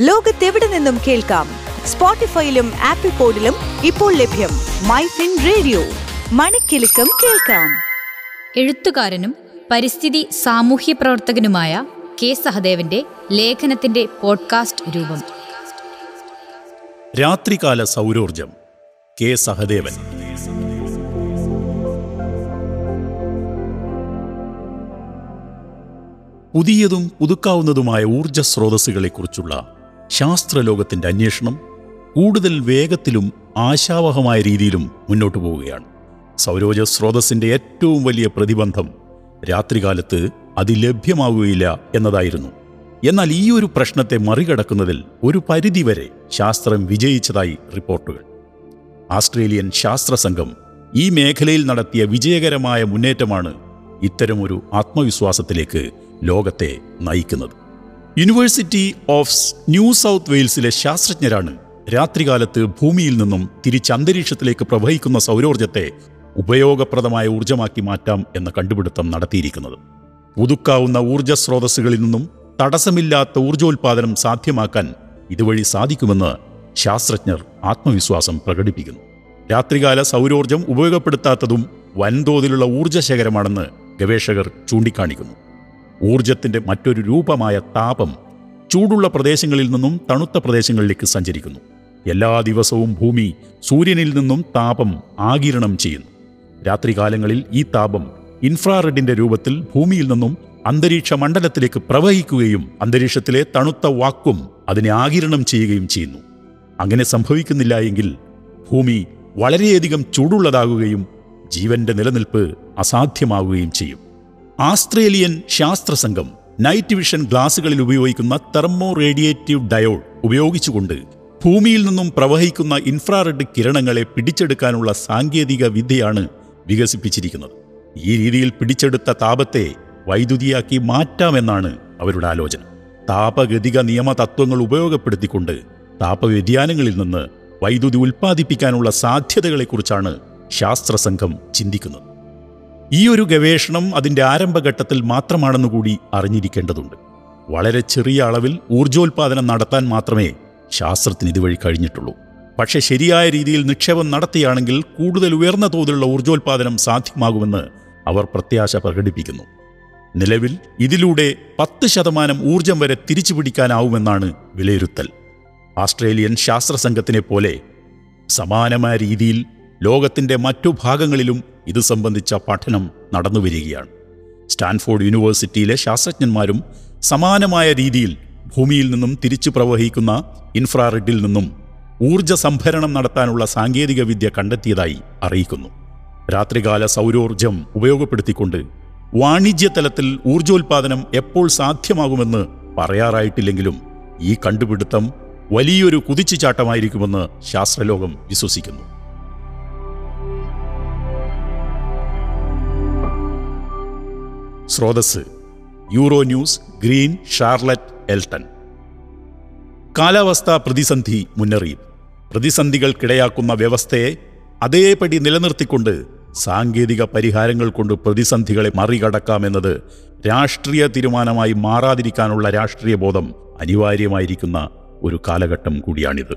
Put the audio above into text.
ലോകത്തെവിടെ നിന്നും കേൾക്കാം? സ്പോട്ടിഫൈയിലും ആപ്പിൾ പോഡിലും ഇപ്പോൾ ലഭ്യം മൈഫിൻ റേഡിയോ. മണിക്കെലക്കം കേൾക്കാം. എഴുത്തുകാരനും പരിസ്ഥിതി സാമൂഹ്യ പ്രവർത്തകനുമായ കെ സഹദേവന്റെ ലേഖനത്തിന്റെ പോഡ്കാസ്റ്റ് രൂപം. രാത്രികാല സൗരോർജം കെ സഹദേവൻ. പുതിയതും പുതുക്കാവുന്നതുമായ ഊർജ സ്രോതസ്സുകളെക്കുറിച്ചുള്ള ശാസ്ത്രലോകത്തിന്റെ അന്വേഷണം കൂടുതൽ വേഗത്തിലും ആശാവഹമായ രീതിയിലും മുന്നോട്ടു പോവുകയാണ്. സൗരോജ സ്രോതസ്സിന്റെ ഏറ്റവും വലിയ പ്രതിബന്ധം രാത്രികാലത്ത് അത് ലഭ്യമാവുകയില്ല എന്നതായിരുന്നു. എന്നാൽ ഈ ഒരു പ്രശ്നത്തെ മറികടക്കുന്നതിൽ ഒരു പരിധിവരെ ശാസ്ത്രം വിജയിച്ചതായി റിപ്പോർട്ടുകൾ. ആസ്ട്രേലിയൻ ശാസ്ത്ര സംഘം ഈ മേഖലയിൽ നടത്തിയ വിജയകരമായ മുന്നേറ്റമാണ് ഇത്തരമൊരു ആത്മവിശ്വാസത്തിലേക്ക് ലോകത്തെ നയിക്കുന്നത്. യൂണിവേഴ്സിറ്റി ഓഫ് ന്യൂ സൗത്ത് വെയിൽസിലെ ശാസ്ത്രജ്ഞരാണ്. രാത്രികാലത്ത് ഭൂമിയിൽ നിന്നും തിരിച്ച് അന്തരീക്ഷത്തിലേക്ക് പ്രവഹിക്കുന്ന സൗരോർജത്തെ ഉപയോഗപ്രദമായ ഊർജമാക്കി മാറ്റാം എന്ന കണ്ടുപിടുത്തം നടത്തിയിരിക്കുന്നത്. പുതുക്കാവുന്ന ഊർജ സ്രോതസ്സുകളിൽ നിന്നും തടസ്സമില്ലാത്ത ഊർജോൽപാദനം സാധ്യമാക്കാൻ ഇതുവഴി സാധിക്കുമെന്ന് ശാസ്ത്രജ്ഞർ ആത്മവിശ്വാസം പ്രകടിപ്പിക്കുന്നു. രാത്രികാല സൗരോർജം ഉപയോഗപ്പെടുത്താത്തതും വൻതോതിലുള്ള ഊർജശേഖരമാണെന്ന് ഗവേഷകർ ചൂണ്ടിക്കാണിക്കുന്നു. ഊർജത്തിന്റെ മറ്റൊരു രൂപമായ താപം ചൂടുള്ള പ്രദേശങ്ങളിൽ നിന്നും തണുത്ത പ്രദേശങ്ങളിലേക്ക് സഞ്ചരിക്കുന്നു. എല്ലാ ദിവസവും ഭൂമി സൂര്യനിൽ നിന്നും താപം ആകിരണം ചെയ്യുന്നു. രാത്രികാലങ്ങളിൽ ഈ താപം ഇൻഫ്രാറെഡിന്റെ രൂപത്തിൽ ഭൂമിയിൽ നിന്നും അന്തരീക്ഷ മണ്ഡലത്തിലേക്ക് പ്രവഹിക്കുകയും അന്തരീക്ഷത്തിലെ തണുത്ത വാക്കും അതിനെ ആകിരണം ചെയ്യുകയും ചെയ്യുന്നു. അങ്ങനെ സംഭവിക്കുന്നില്ല എങ്കിൽ ഭൂമി വളരെയധികം ചൂടുള്ളതാകുകയും ജീവന്റെ നിലനിൽപ്പ് അസാധ്യമാവുകയും ചെയ്യും. ആസ്ട്രേലിയൻ ശാസ്ത്രസംഘം നൈറ്റ് വിഷൻ ഗ്ലാസുകളിൽ ഉപയോഗിക്കുന്ന തെർമോ റേഡിയേറ്റീവ് ഡയോഡ് ഉപയോഗിച്ചുകൊണ്ട് ഭൂമിയിൽ നിന്നും പ്രവഹിക്കുന്ന ഇൻഫ്രാറെഡ് കിരണങ്ങളെ പിടിച്ചെടുക്കാനുള്ള സാങ്കേതിക വിദ്യയാണ് വികസിപ്പിച്ചിരിക്കുന്നത്. ഈ രീതിയിൽ പിടിച്ചെടുത്ത താപത്തെ വൈദ്യുതിയാക്കി മാറ്റാമെന്നാണ് അവരുടെ ആലോചന. താപഗതിക നിയമ തത്വങ്ങൾ ഉപയോഗപ്പെടുത്തിക്കൊണ്ട് താപവ്യതിയാനങ്ങളിൽ നിന്ന് വൈദ്യുതി ഉൽപ്പാദിപ്പിക്കാനുള്ള സാധ്യതകളെക്കുറിച്ചാണ് ശാസ്ത്രസംഘം ചിന്തിക്കുന്നത്. ഈ ഒരു ഗവേഷണം അതിന്റെ ആരംഭഘട്ടത്തിൽ മാത്രമാണെന്ന് കൂടി അറിഞ്ഞിരിക്കേണ്ടതുണ്ട്. വളരെ ചെറിയ അളവിൽ ഊർജോൽപാദനം നടത്താൻ മാത്രമേ ശാസ്ത്രത്തിന് ഇതുവഴി കഴിഞ്ഞിട്ടുള്ളൂ. പക്ഷേ ശരിയായ രീതിയിൽ നിക്ഷേപം നടത്തിയാണെങ്കിൽ കൂടുതൽ ഉയർന്ന തോതിലുള്ള ഊർജോൽപാദനം സാധ്യമാകുമെന്ന് അവർ പ്രത്യാശ പ്രകടിപ്പിക്കുന്നു. നിലവിൽ ഇതിലൂടെ പത്ത് ശതമാനം ഊർജം വരെ തിരിച്ചു പിടിക്കാനാവുമെന്നാണ് വിലയിരുത്തൽ. ആസ്ട്രേലിയൻ ശാസ്ത്ര സംഘത്തിനെ പോലെ സമാനമായ രീതിയിൽ ലോകത്തിന്റെ മറ്റു ഭാഗങ്ങളിലും ഇത് സംബന്ധിച്ച പഠനം നടന്നുവരികയാണ് സ്റ്റാൻഫോർഡ് യൂണിവേഴ്സിറ്റിയിലെ ശാസ്ത്രജ്ഞന്മാരും സമാനമായ രീതിയിൽ ഭൂമിയിൽ നിന്നും തിരിച്ചു പ്രവഹിക്കുന്ന ഇൻഫ്രാറെഡിൽ നിന്നും ഊർജ സംഭരണം നടത്താനുള്ള സാങ്കേതിക വിദ്യ കണ്ടെത്തിയതായി അറിയിക്കുന്നു. രാത്രികാല സൗരോർജം ഉപയോഗപ്പെടുത്തിക്കൊണ്ട് വാണിജ്യ തലത്തിൽ ഊർജോൽപാദനം എപ്പോൾ സാധ്യമാകുമെന്ന് പറയാറായിട്ടില്ലെങ്കിലും ഈ കണ്ടുപിടുത്തം വലിയൊരു കുതിച്ചുചാട്ടമായിരിക്കുമെന്ന് ശാസ്ത്രലോകം വിശ്വസിക്കുന്നു. സ്രോതസ് Euronews Green Charlotte Elton. കാലാവസ്ഥാ പ്രതിസന്ധി മുന്നറിയിപ്പ്. പ്രതിസന്ധികൾക്കിടയാക്കുന്ന വ്യവസ്ഥയെ അതേപടി നിലനിർത്തിക്കൊണ്ട് സാങ്കേതിക പരിഹാരങ്ങൾ കൊണ്ട് പ്രതിസന്ധികളെ മറികടക്കാമെന്നത് രാഷ്ട്രീയ തീരുമാനമായി മാറാതിരിക്കാനുള്ള രാഷ്ട്രീയ ബോധം അനിവാര്യമായിരിക്കുന്ന ഒരു കാലഘട്ടം കൂടിയാണിത്.